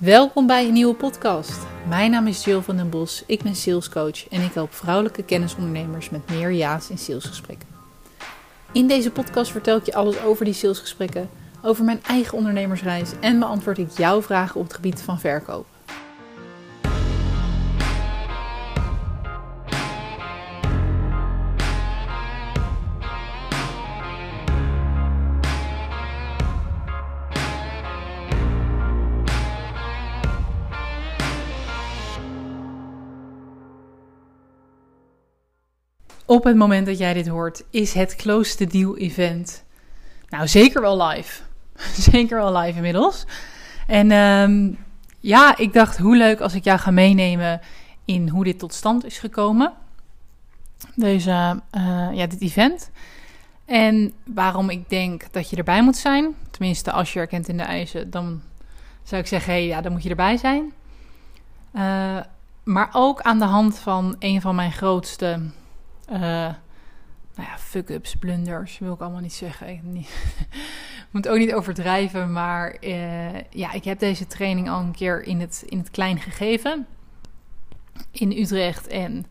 Welkom bij een nieuwe podcast. Mijn naam is Jill van den Bos, ik ben salescoach en ik help vrouwelijke kennisondernemers met meer ja's in salesgesprekken. In deze podcast vertel ik je alles over die salesgesprekken, over mijn eigen ondernemersreis en beantwoord ik jouw vragen op het gebied van verkoop. Op het moment dat jij dit hoort, is het Close Deal event. Nou, zeker wel live. zeker wel live inmiddels. En um, ja, ik dacht hoe leuk als ik jou ga meenemen in hoe dit tot stand is gekomen. Deze, uh, ja, dit event. En waarom ik denk dat je erbij moet zijn. Tenminste, als je herkent in de eisen, dan zou ik zeggen, hey, ja, dan moet je erbij zijn. Uh, maar ook aan de hand van een van mijn grootste uh, nou ja, fuck-ups, blunders, wil ik allemaal niet zeggen. Ik moet ook niet overdrijven, maar uh, ja, ik heb deze training al een keer in het, in het klein gegeven. In Utrecht. En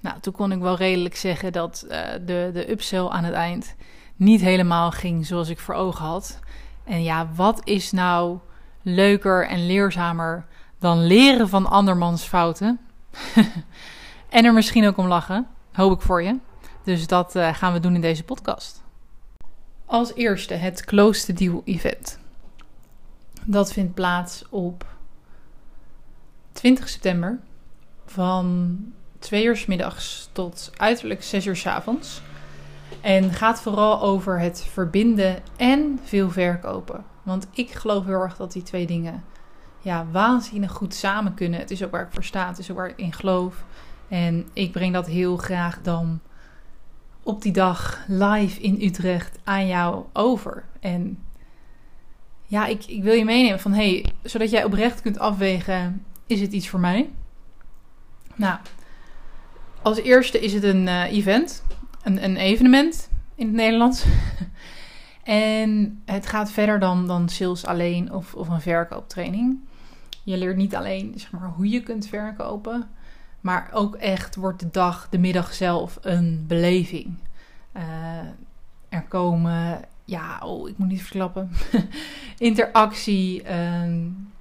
nou, toen kon ik wel redelijk zeggen dat uh, de, de upsell aan het eind niet helemaal ging zoals ik voor ogen had. En ja, wat is nou leuker en leerzamer dan leren van andermans fouten? en er misschien ook om lachen. Hoop ik voor je. Dus dat uh, gaan we doen in deze podcast. Als eerste het Close the Deal event. Dat vindt plaats op 20 september van 2 uur s middags tot uiterlijk 6 uur s avonds. En gaat vooral over het verbinden en veel verkopen. Want ik geloof heel erg dat die twee dingen ja, waanzinnig goed samen kunnen. Het is ook waar ik voor sta, het is ook waar ik in geloof. En ik breng dat heel graag dan op die dag live in Utrecht aan jou over. En ja, ik, ik wil je meenemen van hey, zodat jij oprecht kunt afwegen: is het iets voor mij? Nou, als eerste is het een uh, event, een, een evenement in het Nederlands. en het gaat verder dan, dan sales alleen of, of een verkooptraining. Je leert niet alleen zeg maar, hoe je kunt verkopen, maar ook echt wordt de dag, de middag zelf een beleving. Uh, er komen, ja, oh, ik moet niet verklappen. Interactie, um,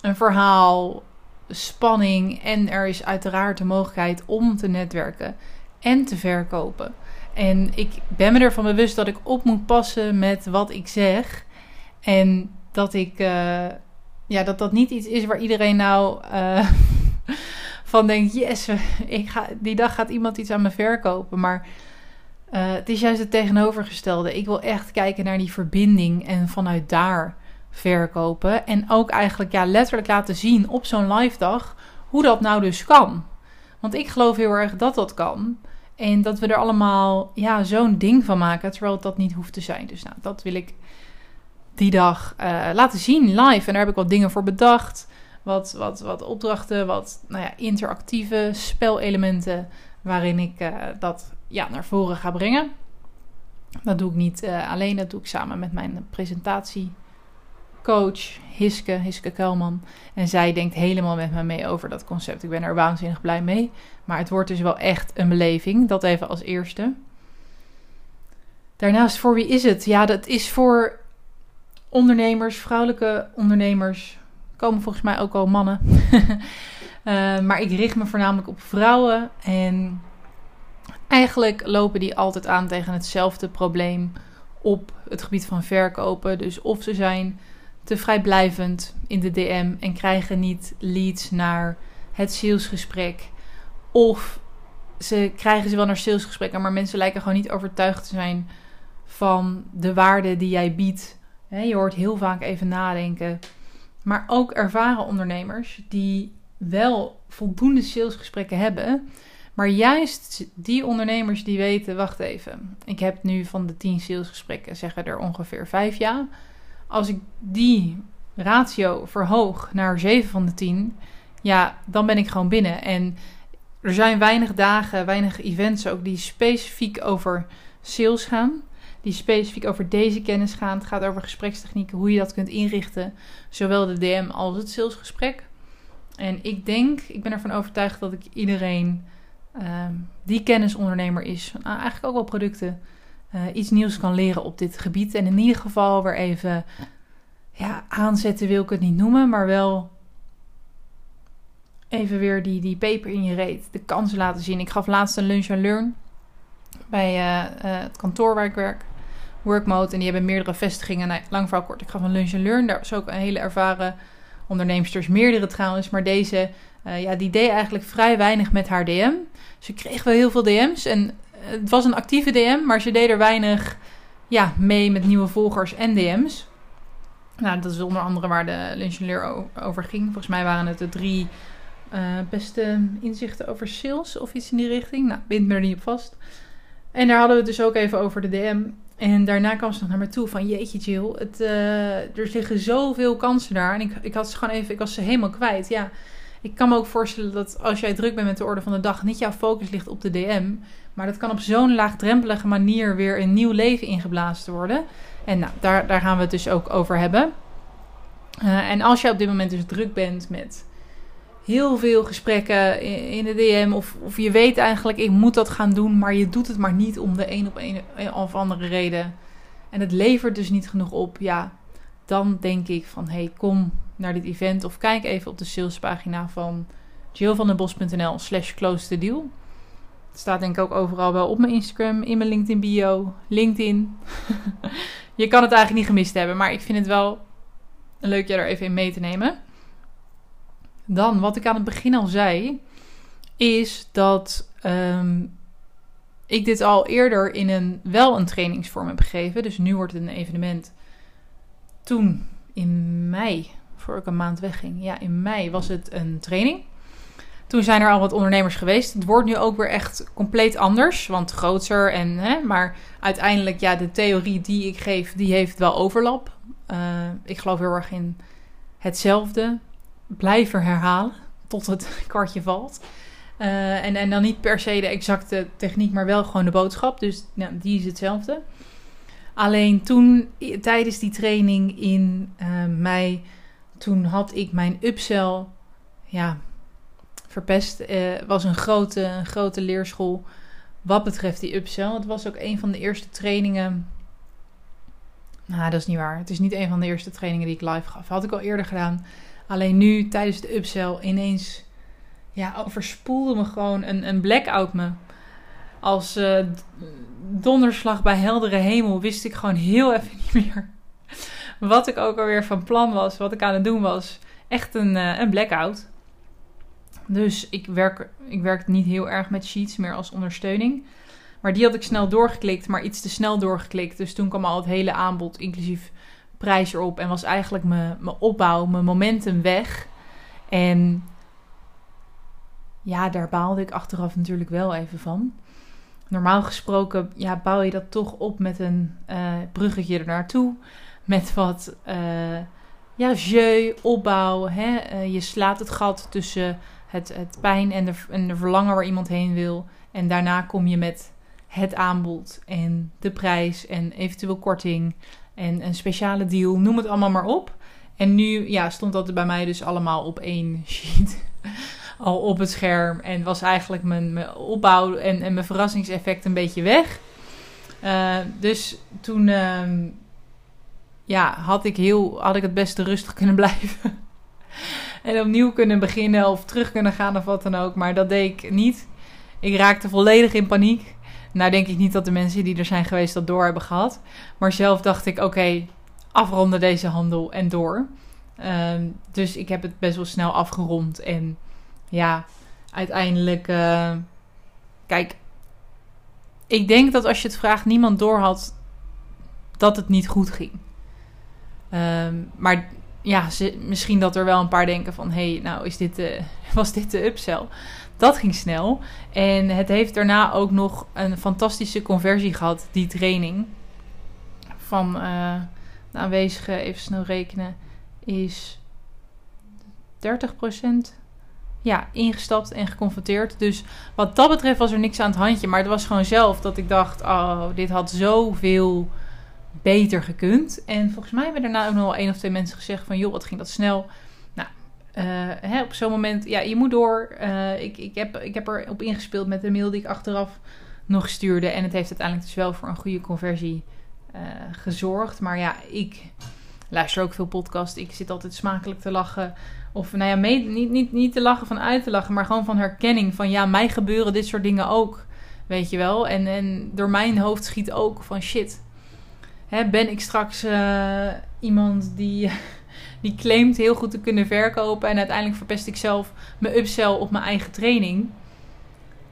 een verhaal, spanning. En er is uiteraard de mogelijkheid om te netwerken en te verkopen. En ik ben me ervan bewust dat ik op moet passen met wat ik zeg. En dat ik, uh, ja, dat dat niet iets is waar iedereen nou. Uh, van denk, yes, ik ga, die dag gaat iemand iets aan me verkopen. Maar uh, het is juist het tegenovergestelde. Ik wil echt kijken naar die verbinding en vanuit daar verkopen. En ook eigenlijk ja, letterlijk laten zien op zo'n live dag hoe dat nou dus kan. Want ik geloof heel erg dat dat kan. En dat we er allemaal ja, zo'n ding van maken, terwijl het dat niet hoeft te zijn. Dus nou, dat wil ik die dag uh, laten zien live. En daar heb ik wat dingen voor bedacht wat, wat, wat opdrachten, wat nou ja, interactieve spelelementen waarin ik uh, dat ja, naar voren ga brengen. Dat doe ik niet uh, alleen, dat doe ik samen met mijn presentatiecoach Hiske, Hiske Kuilman. En zij denkt helemaal met me mee over dat concept. Ik ben er waanzinnig blij mee. Maar het wordt dus wel echt een beleving. Dat even als eerste. Daarnaast, voor wie is het? Ja, dat is voor ondernemers, vrouwelijke ondernemers, komen volgens mij ook al mannen. uh, maar ik richt me voornamelijk op vrouwen. En eigenlijk lopen die altijd aan tegen hetzelfde probleem op het gebied van verkopen. Dus of ze zijn te vrijblijvend in de DM en krijgen niet leads naar het salesgesprek. Of ze krijgen ze wel naar salesgesprekken, maar mensen lijken gewoon niet overtuigd te zijn van de waarde die jij biedt. je hoort heel vaak even nadenken maar ook ervaren ondernemers die wel voldoende salesgesprekken hebben. Maar juist die ondernemers die weten, wacht even, ik heb nu van de 10 salesgesprekken, zeggen er ongeveer 5 ja. Als ik die ratio verhoog naar 7 van de 10, ja, dan ben ik gewoon binnen. En er zijn weinig dagen, weinig events ook die specifiek over sales gaan. Die specifiek over deze kennis gaan. Het gaat over gesprekstechnieken, hoe je dat kunt inrichten. Zowel de DM als het salesgesprek. En ik denk, ik ben ervan overtuigd dat ik iedereen ehm, die kennisondernemer is, nou, eigenlijk ook wel producten, uh, iets nieuws kan leren op dit gebied. En in ieder geval weer even ja, aanzetten wil ik het niet noemen, maar wel even weer die, die peper in je reet, de kansen laten zien. Ik gaf laatst een lunch and learn bij uh, uh, het kantoor waar ik werk, Workmode. En die hebben meerdere vestigingen. Nou, lang verhaal kort, ik gaf een lunch learn. Daar was ook een hele ervaren onderneemsters, meerdere trouwens. Maar deze, uh, ja, die deed eigenlijk vrij weinig met haar DM. Ze kreeg wel heel veel DM's en het was een actieve DM, maar ze deed er weinig ja, mee met nieuwe volgers en DM's. Nou, dat is onder andere waar de lunch over ging. Volgens mij waren het de drie uh, beste inzichten over sales of iets in die richting. Nou, bind me er niet op vast. En daar hadden we het dus ook even over de DM. En daarna kwam ze nog naar me toe van jeetje Jill, het, uh, er liggen zoveel kansen daar. En ik, ik had ze gewoon even, ik was ze helemaal kwijt. Ja, ik kan me ook voorstellen dat als jij druk bent met de orde van de dag, niet jouw focus ligt op de DM. Maar dat kan op zo'n laagdrempelige manier weer een nieuw leven ingeblazen worden. En nou, daar, daar gaan we het dus ook over hebben. Uh, en als jij op dit moment dus druk bent met heel veel gesprekken in de DM. Of, of je weet eigenlijk, ik moet dat gaan doen, maar je doet het maar niet om de een op een of andere reden. En het levert dus niet genoeg op. Ja, dan denk ik van, hey, kom naar dit event. Of kijk even op de salespagina van jillvandenbos.nl slash close the deal. Het staat denk ik ook overal wel op mijn Instagram, in mijn LinkedIn bio, LinkedIn. je kan het eigenlijk niet gemist hebben, maar ik vind het wel leuk je er even in mee te nemen. Dan, wat ik aan het begin al zei, is dat um, ik dit al eerder in een, wel een trainingsvorm heb gegeven. Dus nu wordt het een evenement. Toen, in mei, voor ik een maand wegging, ja, in mei was het een training. Toen zijn er al wat ondernemers geweest. Het wordt nu ook weer echt compleet anders, want groter en, hè, maar uiteindelijk, ja, de theorie die ik geef, die heeft wel overlap. Uh, ik geloof heel erg in hetzelfde blijven herhalen tot het kwartje valt. Uh, en, en dan niet per se de exacte techniek, maar wel gewoon de boodschap. Dus nou, die is hetzelfde. Alleen toen, tijdens die training in uh, mei, toen had ik mijn upsell ja, verpest. Uh, was een grote, een grote leerschool wat betreft die upsell. Het was ook een van de eerste trainingen. Nou, dat is niet waar. Het is niet een van de eerste trainingen die ik live gaf. Had ik al eerder gedaan. Alleen nu tijdens de upsell ineens ja, overspoelde me gewoon een, een blackout me. Als uh, donderslag bij heldere hemel wist ik gewoon heel even niet meer wat ik ook alweer van plan was, wat ik aan het doen was. Echt een, uh, een blackout. Dus ik werk, ik werk niet heel erg met sheets, meer als ondersteuning. Maar die had ik snel doorgeklikt, maar iets te snel doorgeklikt. Dus toen kwam al het hele aanbod, inclusief prijs erop. En was eigenlijk mijn, mijn opbouw, mijn momentum weg. En ja, daar baalde ik achteraf natuurlijk wel even van. Normaal gesproken ja, bouw je dat toch op met een uh, bruggetje ernaartoe. Met wat uh, ja, jeu, opbouw. Hè? Uh, je slaat het gat tussen het, het pijn en de, en de verlangen waar iemand heen wil. En daarna kom je met het aanbod en de prijs en eventueel korting en een speciale deal, noem het allemaal maar op. En nu ja, stond dat bij mij dus allemaal op één sheet. Al op het scherm. En was eigenlijk mijn, opbouw en, en mijn verrassingseffect een beetje weg. Uh, dus toen uh, ja, had, ik heel, had ik het beste rustig kunnen blijven. en opnieuw kunnen beginnen of terug kunnen gaan of wat dan ook. Maar dat deed ik niet. Ik raakte volledig in paniek. Nou denk ik niet dat de mensen die er zijn geweest dat door hebben gehad. Maar zelf dacht ik, oké, afronden deze handel en door. Um, dus ik heb het best wel snel afgerond. En ja, uiteindelijk... Uh, kijk, ik denk dat als je het vraagt, niemand door had dat het niet goed ging. Um, maar ja, misschien dat er wel een paar denken van... hé, hey, nou is dit de, was dit de upsell? Dat ging snel. En het heeft daarna ook nog een fantastische conversie gehad, die training. Van uh, aanwezigen, even snel rekenen, is 30%. ja, ingestapt en geconfronteerd. Dus wat dat betreft was er niks aan het handje. Maar het was gewoon zelf dat ik dacht: oh, dit had zoveel beter gekund. En volgens mij hebben daarna ook nog wel één of twee mensen gezegd: van joh, wat ging dat snel. Uh, hè, op zo'n moment, ja, je moet door. Uh, ik, ik, heb, ik heb er op ingespeeld met de mail die ik achteraf nog stuurde. En het heeft uiteindelijk dus wel voor een goede conversie uh, gezorgd. Maar ja, ik luister ook veel podcasts. Ik zit altijd smakelijk te lachen. Of nou ja, niet, niet, niet te lachen van uit te lachen, maar gewoon van herkenning. Van ja, mij gebeuren dit soort dingen ook. Weet je wel? En, en door mijn hoofd schiet ook van shit. Hè, ben ik straks iemand die, die claimt heel goed te kunnen verkopen. En uiteindelijk verpest ik zelf mijn upsell op mijn eigen training.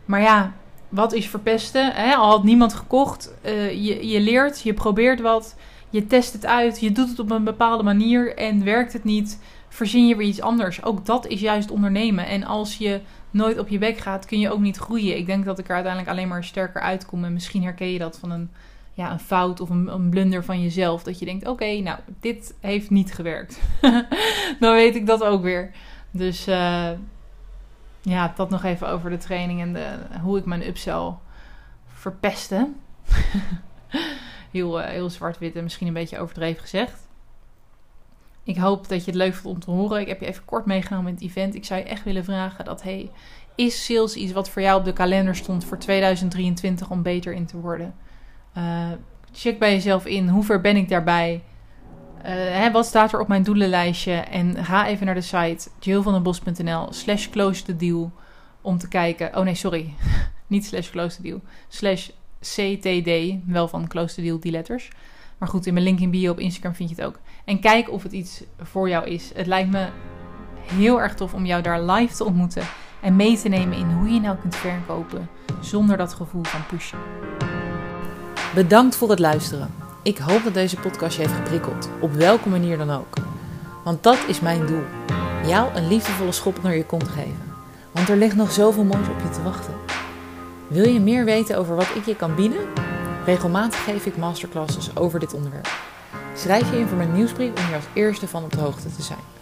Maar ja, wat is verpesten? Al had niemand gekocht. Uh, je, je leert, je probeert wat. Je test het uit. Je doet het op een bepaalde manier. En werkt het niet verzin je weer iets anders. Ook dat is juist ondernemen. En als je nooit op je bek gaat, kun je ook niet groeien. Ik denk dat ik er uiteindelijk alleen maar sterker uitkom. En misschien herken je dat van een, ja, een fout of een, blunder van jezelf. Dat je denkt, oké, nou, dit heeft niet gewerkt. Dan weet ik dat ook weer. Dus uh, ja, dat nog even over de training en de, hoe ik mijn upsell verpeste. heel, uh, heel zwart-wit en misschien een beetje overdreven gezegd. Ik hoop dat je het leuk vond om te horen. Ik heb je even kort meegenomen in het event. Ik zou je echt willen vragen dat, hey, is sales iets wat voor jou op de kalender stond voor 2023 om beter in te worden? Uh, check bij jezelf in, hoe ver ben ik daarbij? Uh, hè, wat staat er op mijn doelenlijstje? En ga even naar de site jillvandenbos.nl slash close the deal om te kijken. Oh nee, sorry. Niet slash close the deal. Slash CTD, wel van close the deal, die letters. Maar goed, in mijn link in bio op Instagram vind je het ook. En kijk of het iets voor jou is. Het lijkt me heel erg tof om jou daar live te ontmoeten. En mee te nemen in hoe je nou kunt verkopen zonder dat gevoel van pushen. Bedankt voor het luisteren. Ik hoop dat deze podcast je heeft geprikkeld, op welke manier dan ook. Want dat is mijn doel: jou een liefdevolle schop naar je kont geven. Want er ligt nog zoveel moois op je te wachten. Wil je meer weten over wat ik je kan bieden? Regelmatig geef ik masterclasses over dit onderwerp. Schrijf je in voor mijn nieuwsbrief om hier als eerste van op de hoogte te zijn.